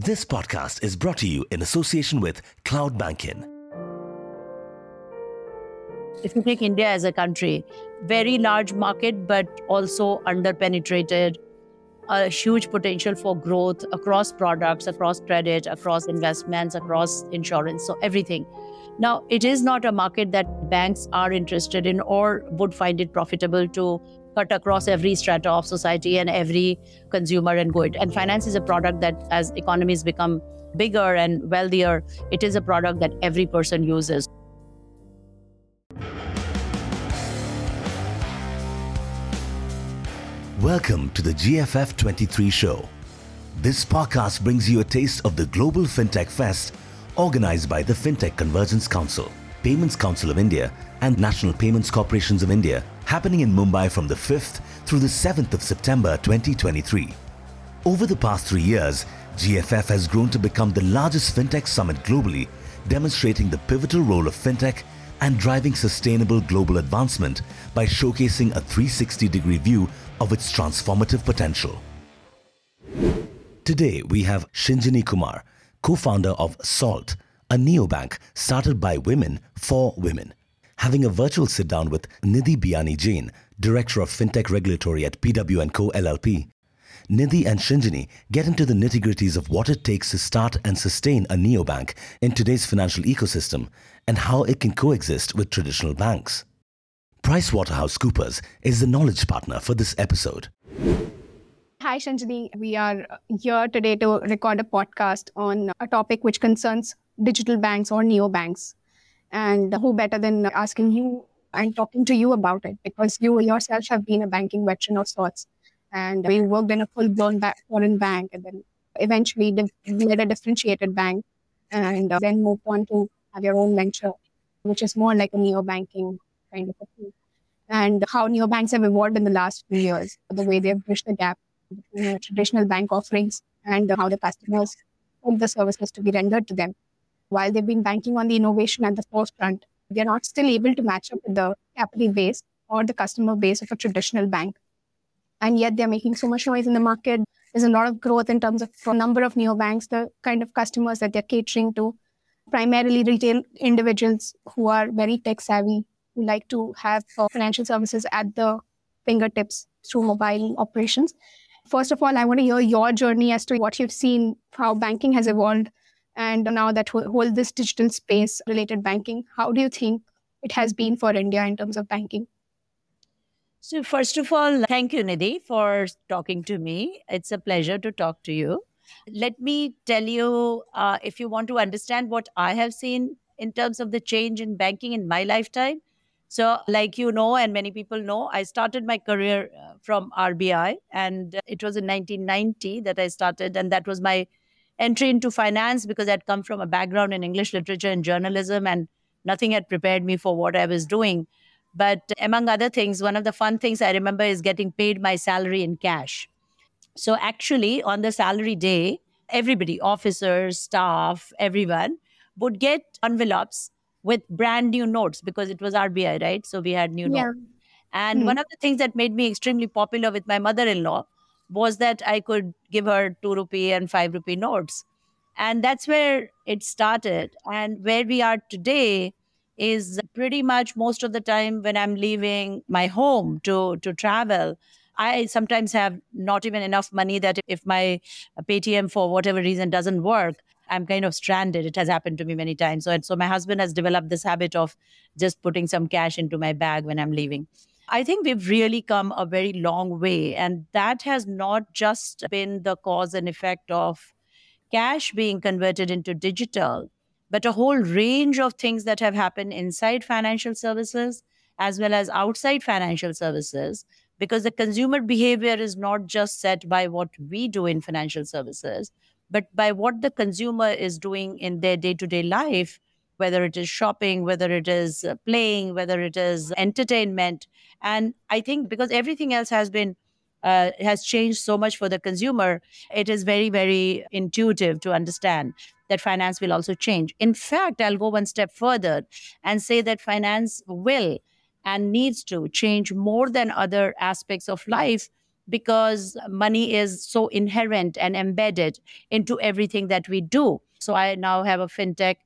This podcast is brought to you in association with CloudBankin. If you take India as a country, very large market, but also underpenetrated, a huge potential for growth across products, across credit, across investments, across insurance, so everything. Now, it is not a market that banks are interested in or would find it profitable to cut across every strata of society and every consumer and good. And finance is a product that, as economies become bigger and wealthier, it is a product that every person uses. Welcome to the GFF 23 show. This podcast brings you a taste of the Global FinTech Fest organized by the FinTech Convergence Council, Payments Council of India, and National Payments Corporations of India happening in Mumbai from the 5th through the 7th of September 2023. Over the past three years, GFF has grown to become the largest fintech summit globally, demonstrating the pivotal role of fintech and driving sustainable global advancement by showcasing a 360 degree view of its transformative potential. Today, we have Shinjini Kumar, co founder of SALT, a neobank started by women for women having a virtual sit down with Nidhi Biani Jain, Director of FinTech Regulatory at PW & Co. LLP. Nidhi and Shinjini get into the nitty-gritties of what it takes to start and sustain a neobank in today's financial ecosystem and how it can coexist with traditional banks. PricewaterhouseCoopers is the knowledge partner for this episode. Hi, Shinjini. We are here today to record a podcast on a topic which concerns digital banks or neobanks. And who better than asking you and talking to you about it because you yourself have been a banking veteran of sorts. And we worked in a full blown foreign bank and then eventually led a differentiated bank and uh, then moved on to have your own venture, which is more like a neo banking kind of a thing. And how neo banks have evolved in the last few years, the way they've bridged the gap between traditional bank offerings and how the customers want the services to be rendered to them while they've been banking on the innovation at the forefront, they're not still able to match up with the capital base or the customer base of a traditional bank. And yet they're making so much noise in the market. There's a lot of growth in terms of number of neobanks, the kind of customers that they're catering to, primarily retail individuals who are very tech savvy, who like to have uh, financial services at the fingertips through mobile operations. First of all, I want to hear your journey as to what you've seen, how banking has evolved and now that whole this digital space related banking how do you think it has been for india in terms of banking? So first of all thank you nidhi for talking to me. It's a pleasure to talk to you. Let me tell you uh, if you want to understand what i have seen in terms of the change in banking in my lifetime. So like you know and many people know i started my career uh, from rbi and it was in 1990 that i started and that was my entry into finance because I'd come from a background in English literature and journalism, and nothing had prepared me for what I was doing. But among other things, one of the fun things I remember is getting paid my salary in cash. So, actually, on the salary day, everybody, officers, staff, everyone, would get envelopes with brand new notes because it was RBI, right? So, we had new yeah. notes. And mm-hmm. one of the things that made me extremely popular with my mother in law was that I could give her two rupee and five rupee notes. And that's where it started. And where we are today is pretty much most of the time when I'm leaving my home to, to travel, I sometimes have not even enough money that if my Paytm for whatever reason doesn't work, I'm kind of stranded. It has happened to me many times. So, so my husband has developed this habit of just putting some cash into my bag when I'm leaving. I think we've really come a very long way. And that has not just been the cause and effect of cash being converted into digital, but a whole range of things that have happened inside financial services as well as outside financial services. Because the consumer behavior is not just set by what we do in financial services, but by what the consumer is doing in their day to day life whether it is shopping, whether it is uh, playing, whether it is entertainment. And I think because everything else has been uh, has changed so much for the consumer, it is very, very intuitive to understand that finance will also change. In fact, I'll go one step further and say that finance will and needs to change more than other aspects of life because money is so inherent and embedded into everything that we do. So I now have a fintech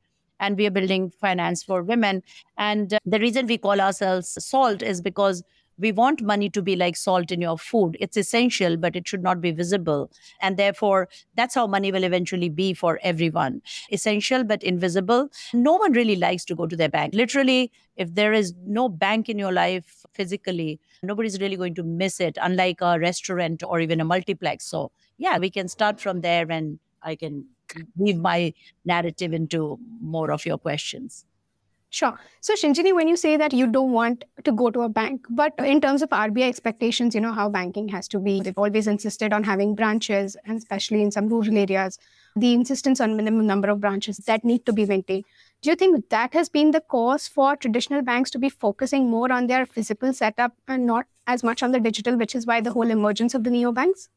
and we are building finance for women. And uh, the reason we call ourselves Salt is because we want money to be like salt in your food. It's essential, but it should not be visible. And therefore, that's how money will eventually be for everyone essential, but invisible. No one really likes to go to their bank. Literally, if there is no bank in your life physically, nobody's really going to miss it, unlike a restaurant or even a multiplex. So, yeah, we can start from there and I can weave my narrative into more of your questions. Sure. So, Shinjini, when you say that you don't want to go to a bank, but in terms of RBI expectations, you know, how banking has to be, they've always insisted on having branches, and especially in some rural areas, the insistence on minimum number of branches that need to be maintained. Do you think that has been the cause for traditional banks to be focusing more on their physical setup and not as much on the digital, which is why the whole emergence of the neobanks?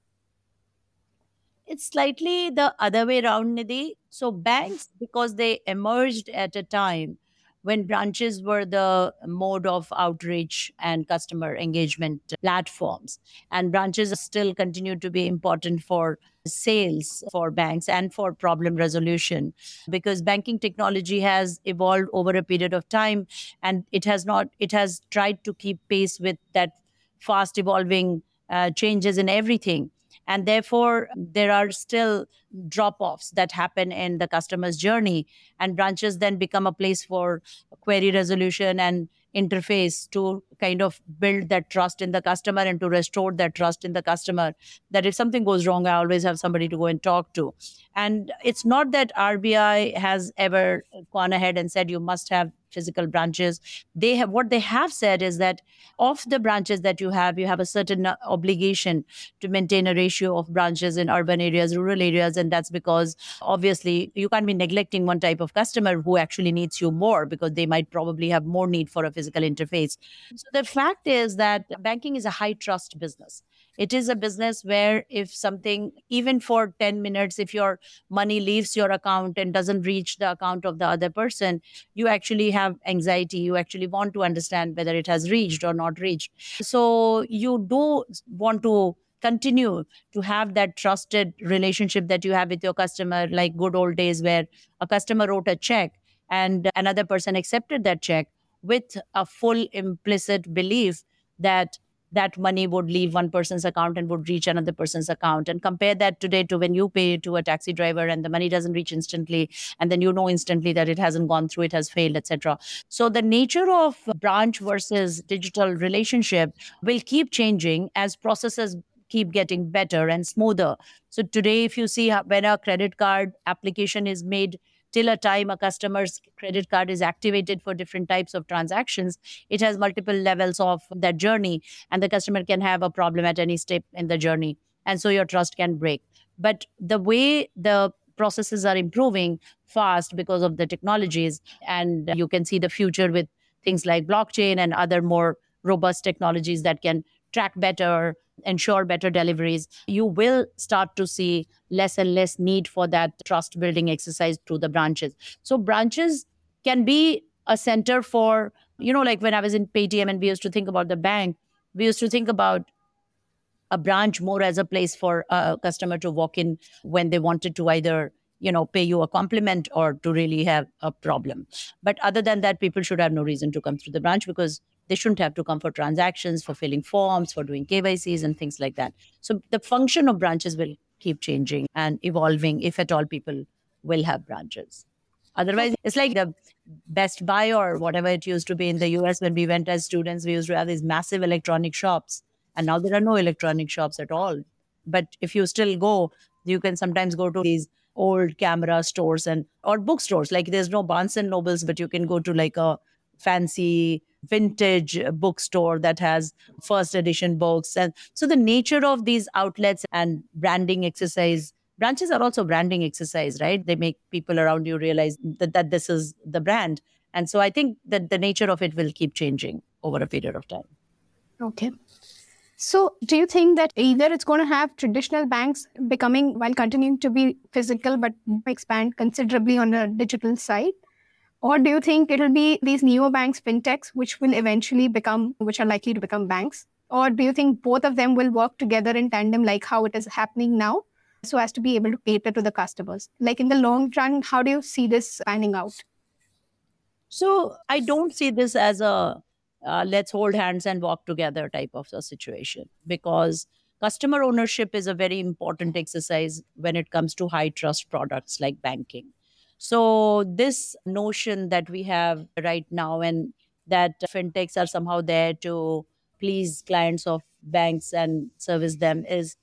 It's slightly the other way around, Nidhi. So, banks, because they emerged at a time when branches were the mode of outreach and customer engagement platforms. And branches still continue to be important for sales for banks and for problem resolution because banking technology has evolved over a period of time and it has not it has tried to keep pace with that fast evolving uh, changes in everything and therefore there are still drop offs that happen in the customer's journey. And branches then become a place for query resolution and interface to kind of build that trust in the customer and to restore that trust in the customer that if something goes wrong i always have somebody to go and talk to. And it's not that rbi has ever gone ahead and said you must have physical branches. They have what they have said is that of the branches that you have you have a certain uh, obligation to maintain a ratio of branches in urban areas rural areas and that's because obviously you can't be neglecting one type of customer who actually needs you more because they might probably have more need for a physical interface. So the fact is that banking is a high trust business it is a business where if something even for 10 minutes if your money leaves your account and doesn't reach the account of the other person you actually have anxiety. You actually want to understand whether it has reached or not reached. So you do want to continue to have that trusted relationship that you have with your customer like good old days where a customer wrote a check and another person accepted that check with a full implicit belief that that money would leave one person's account and would reach another person's account and compare that today to when you pay to a taxi driver and the money doesn't reach instantly and then you know instantly that it hasn't gone through it has failed etc so the nature of branch versus digital relationship will keep changing as processes keep getting better and smoother. So today if you see when a credit card application is made till a time a customer's credit card is activated for different types of transactions, it has multiple levels of that journey, and the customer can have a problem at any step in the journey. And so your trust can break. But the way the processes are improving fast because of the technologies, and you can see the future with things like blockchain and other more robust technologies that can track better ensure better deliveries, you will start to see less and less need for that trust building exercise through the branches. So, branches can be a center for, you know, like when I was in Paytm and we used to think about the bank, we used to think about a branch more as a place for a customer to walk in when they wanted to either you know pay you a compliment or to really have a problem but other than that people should have no reason to come through the branch because they shouldn't have to come for transactions, for filling forms, for doing KYCs and things like that. So the function of branches will keep changing and evolving if at all people will have branches. Otherwise, it's like the Best Buy or whatever it used to be in the US when we went as students. We used to have these massive electronic shops, and now there are no electronic shops at all. But if you still go, you can sometimes go to these old camera stores and or bookstores. Like there's no Barnes and Nobles, but you can go to like a fancy vintage bookstore that has first edition books. And so the nature of these outlets and branding exercise branches are also branding exercise, right? They make people around you realize that, that this is the brand. And so I think that the nature of it will keep changing over a period of time. Okay. So, do you think that either it's going to have traditional banks becoming, while continuing to be physical, but expand considerably on the digital side? Or do you think it'll be these neobanks, fintechs, which will eventually become, which are likely to become banks? Or do you think both of them will work together in tandem, like how it is happening now, so as to be able to cater to the customers? Like in the long run, how do you see this panning out? So I don't see this as a uh, let's hold hands and walk together type of a situation because customer ownership is a very important exercise when it comes to high trust products like banking. So, this notion that we have right now and that fintechs are somehow there to please clients of banks and service them is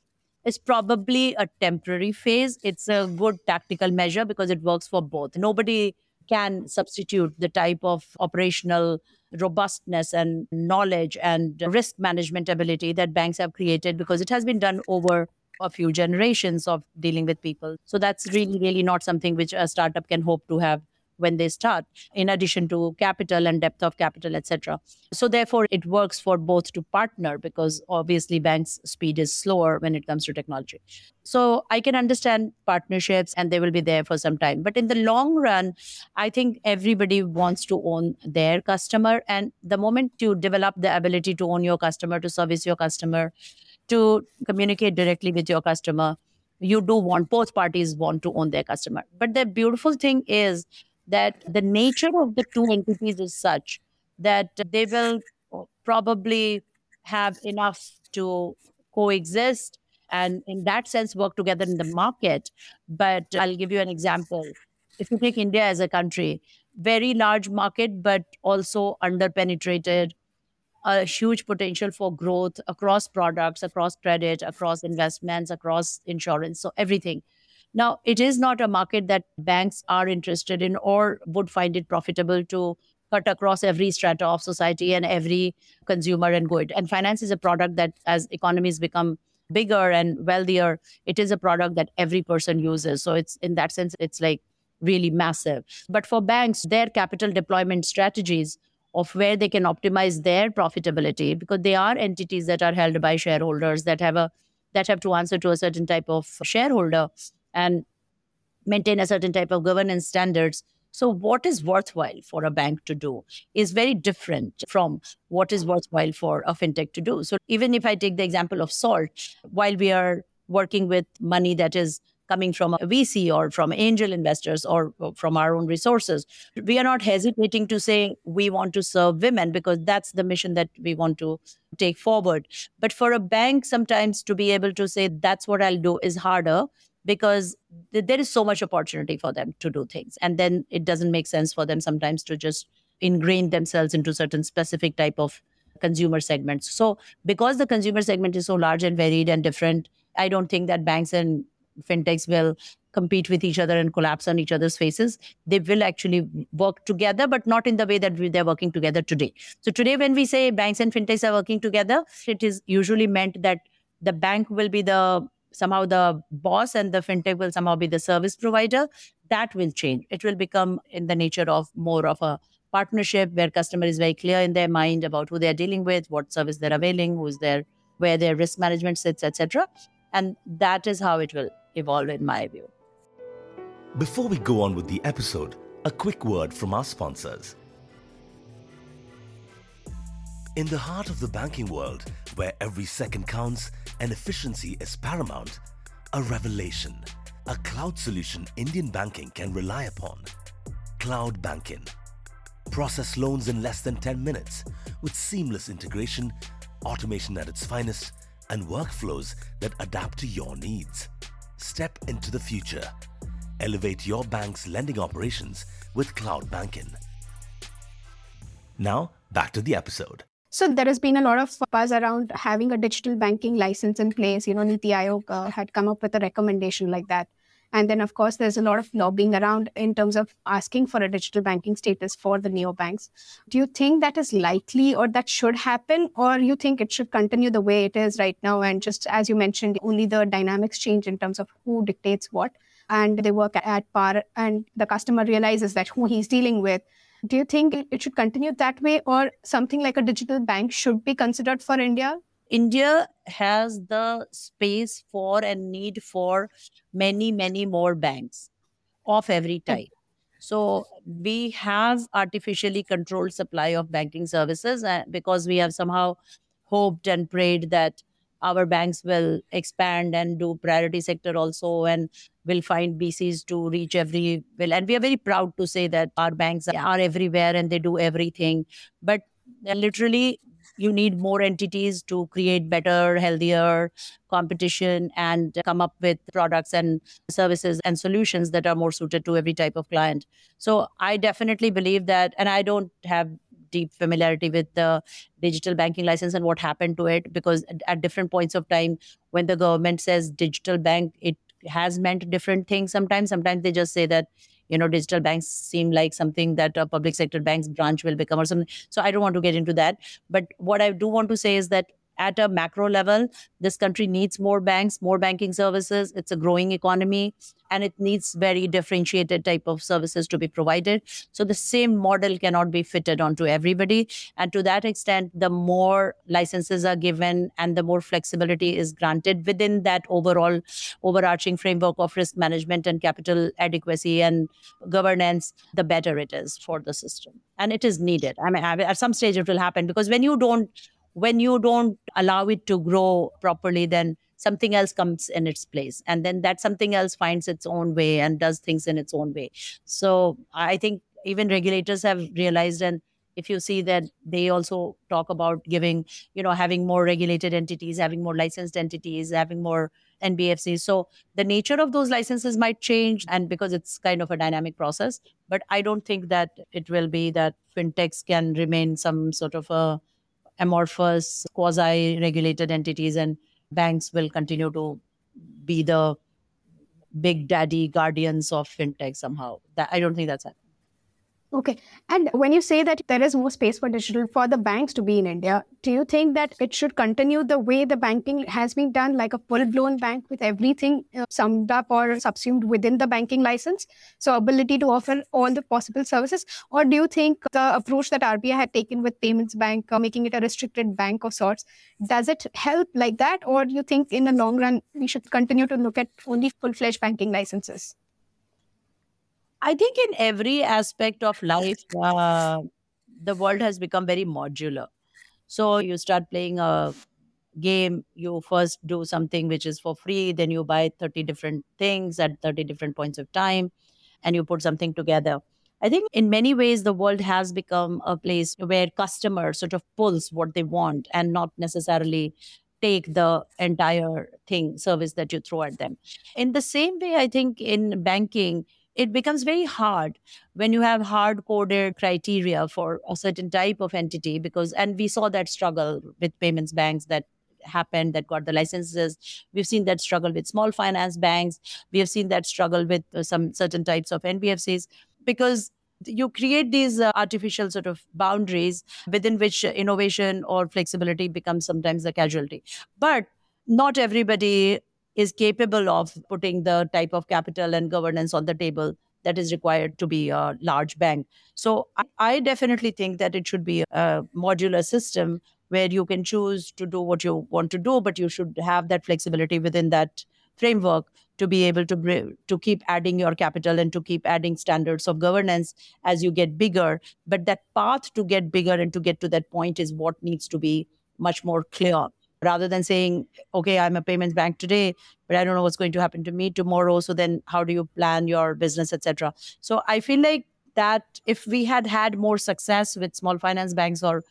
is probably a temporary phase. It's a good tactical measure because it works for both. Nobody can substitute the type of operational robustness and knowledge and risk management ability that banks have created because it has been done over a few generations of dealing with people. So that's really, really not something which a startup can hope to have when they start, in addition to capital and depth of capital, etc. So therefore, it works for both to partner because obviously banks' speed is slower when it comes to technology. So I can understand partnerships and they will be there for some time. But in the long run, I think everybody wants to own their customer. And the moment you develop the ability to own your customer, to service your customer, to communicate directly with your customer, you do want both parties want to own their customer. But the beautiful thing is that the nature of the two entities is such that they will probably have enough to coexist and in that sense work together in the market. But i'll give you an example. If you take india as a country very large market but also underpenetrated a huge potential for growth across products across credit across investments across insurance so everything now, it is not a market that banks are interested in or would find it profitable to cut across every strata of society and every consumer and good. And finance is a product that, as economies become bigger and wealthier, it is a product that every person uses. So it's in that sense, it's like really massive. But for banks, their capital deployment strategies of where they can optimize their profitability because they are entities that are held by shareholders that have a that have to answer to a certain type of shareholder and maintain a certain type of governance standards. So, what is worthwhile for a bank to do is very different from what is worthwhile for a fintech to do. So, even if I take the example of Salt, while we are working with money that is coming from a VC or from angel investors or from our own resources, we are not hesitating to say we want to serve women because that's the mission that we want to take forward. But for a bank, sometimes to be able to say that's what I'll do is harder because th- there is so much opportunity for them to do things and then it doesn't make sense for them sometimes to just ingrain themselves into certain specific type of consumer segments so because the consumer segment is so large and varied and different i don't think that banks and fintechs will compete with each other and collapse on each other's faces. They will actually work together but not in the way that they're working together today. So today when we say banks and fintechs are working together it is usually meant that the bank will be the somehow the boss and the fintech will somehow be the service provider. That will change. It will become in the nature of more of a partnership where customer is very clear in their mind about who they're dealing with what service they're availing who's there where their risk management sits etc and that is how it will evolve in my view before we go on with the episode a quick word from our sponsors in the heart of the banking world, where every second counts and efficiency is paramount, a revelation, a cloud solution Indian banking can rely upon. CloudBankin. Process loans in less than 10 minutes with seamless integration, automation at its finest, and workflows that adapt to your needs. Step into the future. Elevate your bank's lending operations with CloudBankin. Now, back to the episode. So there has been a lot of buzz around having a digital banking license in place. You know, Niti Aayog uh, had come up with a recommendation like that. And then, of course, there's a lot of lobbying around in terms of asking for a digital banking status for the neobanks. Do you think that is likely or that should happen? Or you think it should continue the way it is right now? And just as you mentioned, only the dynamics change in terms of who dictates what. And they work at par, and the customer realizes that who he's dealing with do you think it should continue that way or something like a digital bank should be considered for India? India has the space for and need for many, many more banks of every type. So we have artificially controlled supply of banking services uh, because we have somehow hoped and prayed that our banks will expand and do priority sector also and will find BCs to reach every will. And we are very proud to say that our banks are everywhere and they do everything. But literally, you need more entities to create better, healthier competition and come up with products and services and solutions that are more suited to every type of client. So I definitely believe that, and I don't have deep familiarity with the digital banking license and what happened to it because at different points of time when the government says digital bank it has meant different things sometimes sometimes they just say that you know digital banks seem like something that a public sector bank's branch will become or something. So i don't want to get into that. But what i do want to say is that at a macro level, this country needs more banks, more banking services. It's a growing economy and it needs very differentiated type of services to be provided. So the same model cannot be fitted onto everybody. And to that extent, the more licenses are given and the more flexibility is granted within that overall overarching framework of risk management and capital adequacy and governance, the better it is for the system. And it is needed. I mean, at some stage it will happen because when you don't when you don't allow it to grow properly then something else comes in its place. And then that something else finds its own way and does things in its own way. So i think even regulators have realized and if you see that they also talk about giving you know having more regulated entities having more licensed entities having more nbfcs so the nature of those licenses might change and because it's kind of a dynamic process but i don't think that it will be that fintechs can remain some sort of a amorphous, quasi regulated entities, and banks will continue to be the big daddy guardians of fintech somehow. That I don't think that's happening. Okay. And when you say that there is more space for digital for the banks to be in India, do you think that it should continue the way the banking has been done, like a full blown bank with everything uh, summed up or subsumed within the banking license? So, ability to offer all the possible services? Or do you think the approach that RBI had taken with Payments Bank, uh, making it a restricted bank of sorts, does it help like that? Or do you think in the long run, we should continue to look at only full fledged banking licenses? I think in every aspect of life, uh, the world has become very modular. So you start playing a game, you first do something which is for free, then you buy 30 different things at 30 different points of time, and you put something together. I think in many ways, the world has become a place where customers sort of pulls what they want and not necessarily take the entire thing, service that you throw at them. In the same way, I think in banking, it becomes very hard when you have hard coded criteria for a certain type of entity because and we saw that struggle with payments banks that happened that got the licenses. We've seen that struggle with small finance banks. We have seen that struggle with uh, some certain types of nbfcs because you create these uh, artificial sort of boundaries within which innovation or flexibility becomes sometimes a casualty. But not everybody is capable of putting the type of capital and governance on the table that is required to be a large bank. So I, definitely think that it should be a modular system where you can choose to do what you want to do, but you should have that flexibility within that framework to be able to to keep adding your capital and to keep adding standards of governance as you get bigger. But that path to get bigger and to get to that point is what needs to be much more clear rather than saying, okay, I'm a payments bank today, but I don't know what's going to happen to me tomorrow. So then how do you plan your business, etc. So I feel like that if we had had more success with small finance banks or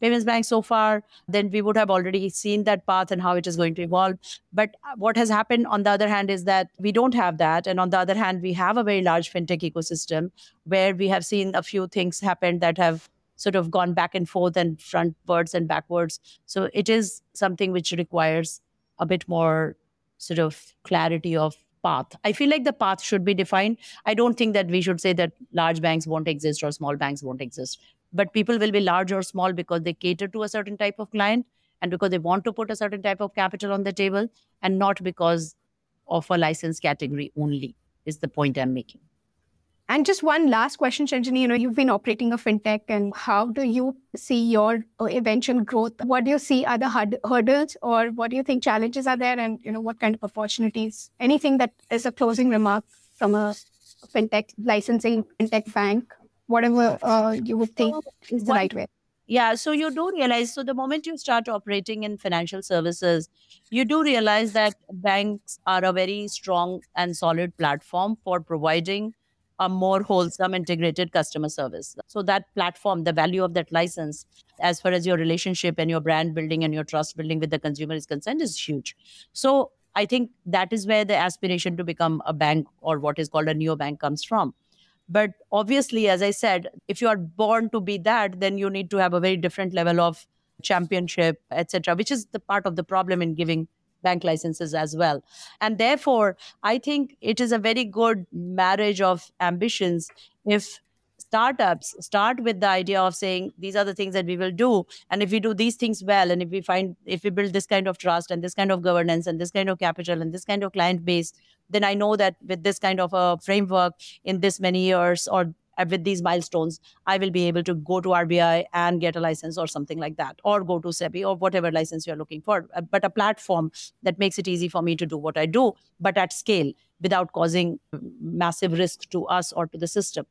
payments banks so far, then we would have already seen that path and how it is going to evolve. But uh, what has happened on the other hand is that we don't have that. And on the other hand, we have a very large fintech ecosystem where we have seen a few things happen that have sort of gone back and forth and frontwards and backwards. So it is something which requires a bit more sort of clarity of path. I feel like the path should be defined. I don't think that we should say that large banks won't exist or small banks won't exist. But people will be large or small because they cater to a certain type of client and because they want to put a certain type of capital on the table and not because of a license category only, is the point I'm making. And just one last question, Shinjini. You know, you've been operating a fintech, and how do you see your uh, eventual growth? What do you see are the hurdles, or what do you think challenges are there, and you know, what kind of opportunities? Anything that is a closing remark from a fintech licensing fintech bank, whatever uh, you would think is the right way. Yeah, so you do realize, so the moment you start operating in financial services, you do realize that banks are a very strong and solid platform for providing a more wholesome integrated customer service. So that platform, the value of that license, as far as your relationship and your brand building and your trust building with the consumer is concerned, is huge. So I think that is where the aspiration to become a bank or what is called a neo bank comes from. But obviously, as I said, if you are born to be that, then you need to have a very different level of championship, etc., which is the part of the problem in giving bank licenses as well. And therefore, I think it is a very good marriage of ambitions if startups start with the idea of saying these are the things that we will do and if we do these things well and if we find if we build this kind of trust and this kind of governance and this kind of capital and this kind of client base then i know that with this kind of a framework in this many years or with these milestones, I will be able to go to RBI and get a license or something like that, or go to SEBI or whatever license you're looking for. Uh, but a platform that makes it easy for me to do what I do, but at scale without causing massive risk to us or to the system.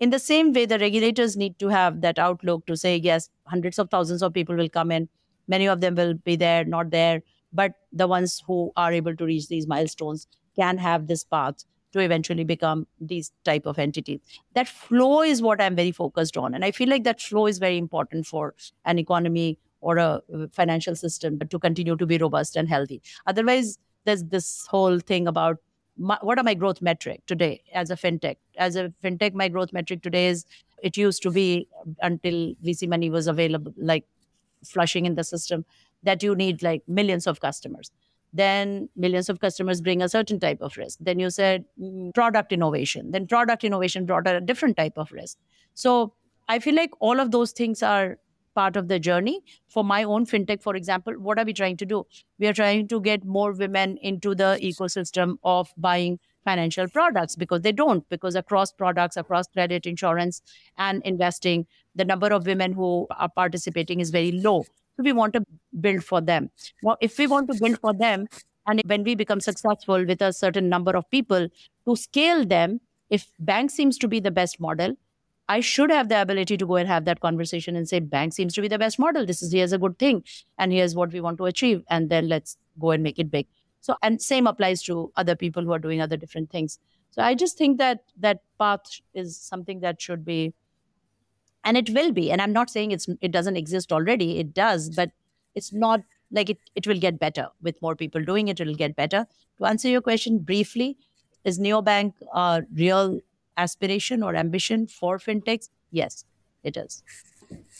In the same way, the regulators need to have that outlook to say, yes, hundreds of thousands of people will come in. Many of them will be there, not there. But the ones who are able to reach these milestones can have this path to eventually become these type of entities. That flow is what i'm very focused on. And i feel like that flow is very important for an economy or a uh, financial system but to continue to be robust and healthy. Otherwise there's this whole thing about my, what are my growth metric today as a fintech? As a fintech my growth metric today is it used to be until vc money was available like flushing in the system that you need like millions of customers then millions of customers bring a certain type of risk. Then you said mm, product innovation. Then product innovation brought a different type of risk. So i feel like all of those things are part of the journey. For my own fintech for example what are we trying to do? We are trying to get more women into the ecosystem of buying financial products because they don't because across products across credit insurance and investing the number of women who are participating is very low we want to build for them. Well, if we want to build for them, and when we become successful with a certain number of people, to scale them, if bank seems to be the best model, I should have the ability to go and have that conversation and say, bank seems to be the best model. This is here's a good thing, and here's what we want to achieve, and then let's go and make it big. So, and same applies to other people who are doing other different things. So, I just think that that path is something that should be and it will be. And i'm not saying it's it doesn't exist already. It does but it's not like it, it will get better. With more people doing it it'll get better. To answer your question briefly is neobank a real aspiration or ambition for fintechs? Yes it is.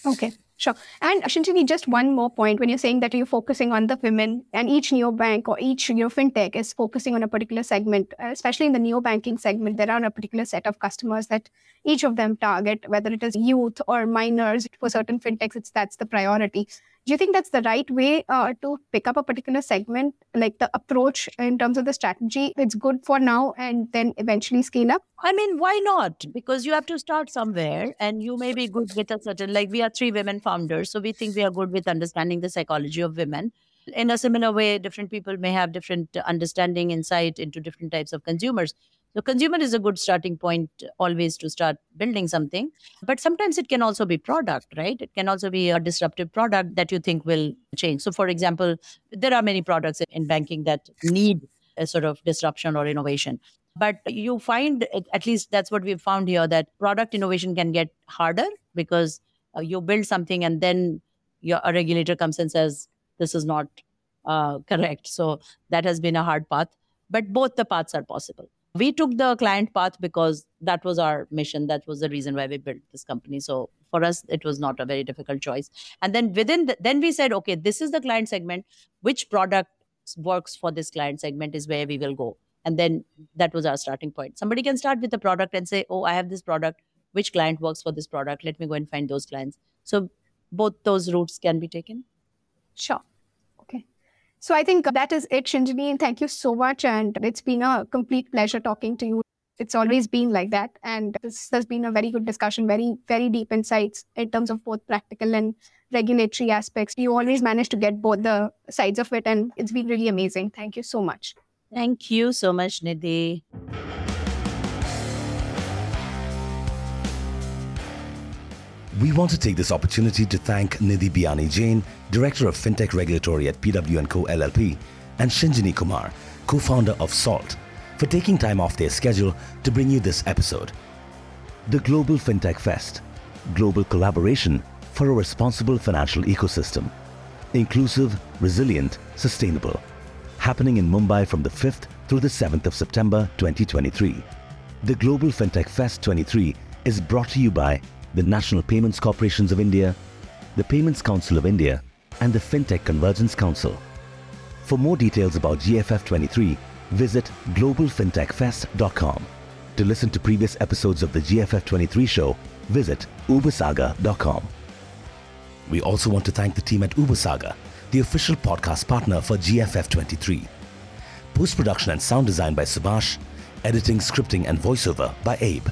Okay Sure. And Shinjini, just one more point. When you're saying that you're focusing on the women and each neobank or each neo fintech is focusing on a particular segment, uh, especially in the neo banking segment, there are a particular set of customers that each of them target, whether it is youth or minors. For certain fintechs, it's that's the priority do you think that's the right way uh, to pick up a particular segment like the approach in terms of the strategy it's good for now and then eventually scale up? I mean why not? Because you have to start somewhere and you may be good with a certain like we are three women founders so we think we are good with understanding the psychology of women. In a similar way different people may have different understanding insight into different types of consumers so consumer is a good starting point always to start building something. But sometimes it can also be product, right? It can also be a disruptive product that you think will change. So for example, there are many products in banking that need a sort of disruption or innovation. But you find, at least that's what we've found here, that product innovation can get harder because uh, you build something and then your, a regulator comes and says, this is not uh, correct. So that has been a hard path. But both the paths are possible we took the client path because that was our mission. That was the reason why we built this company. So for us it was not a very difficult choice. And then within the, then we said okay this is the client segment. Which product works for this client segment is where we will go. And then that was our starting point. Somebody can start with the product and say oh i have this product. Which client works for this product? Let me go and find those clients. So both those routes can be taken? Sure so I think that is it, Shinjini. Thank you so much. And it's been a complete pleasure talking to you. It's always been like that. And this has been a very good discussion, very, very deep insights in terms of both practical and regulatory aspects. You always manage to get both the sides of it. And it's been really amazing. Thank you so much. Thank you so much, Nidhi. We want to take this opportunity to thank Nidhi Biani Jain, Director of FinTech Regulatory at PW & Co. LLP, and Shinjini Kumar, co-founder of SALT, for taking time off their schedule to bring you this episode. The Global FinTech Fest, global collaboration for a responsible financial ecosystem, inclusive, resilient, sustainable, happening in Mumbai from the 5th through the 7th of September 2023. The Global FinTech Fest 23 is brought to you by the National Payments Corporations of India, the Payments Council of India, and the FinTech Convergence Council. For more details about GFF 23, visit globalfintechfest.com. To listen to previous episodes of the GFF 23 show, visit ubersaga.com. We also want to thank the team at Ubersaga, the official podcast partner for GFF 23. Post production and sound design by Subhash, editing, scripting, and voiceover by Abe.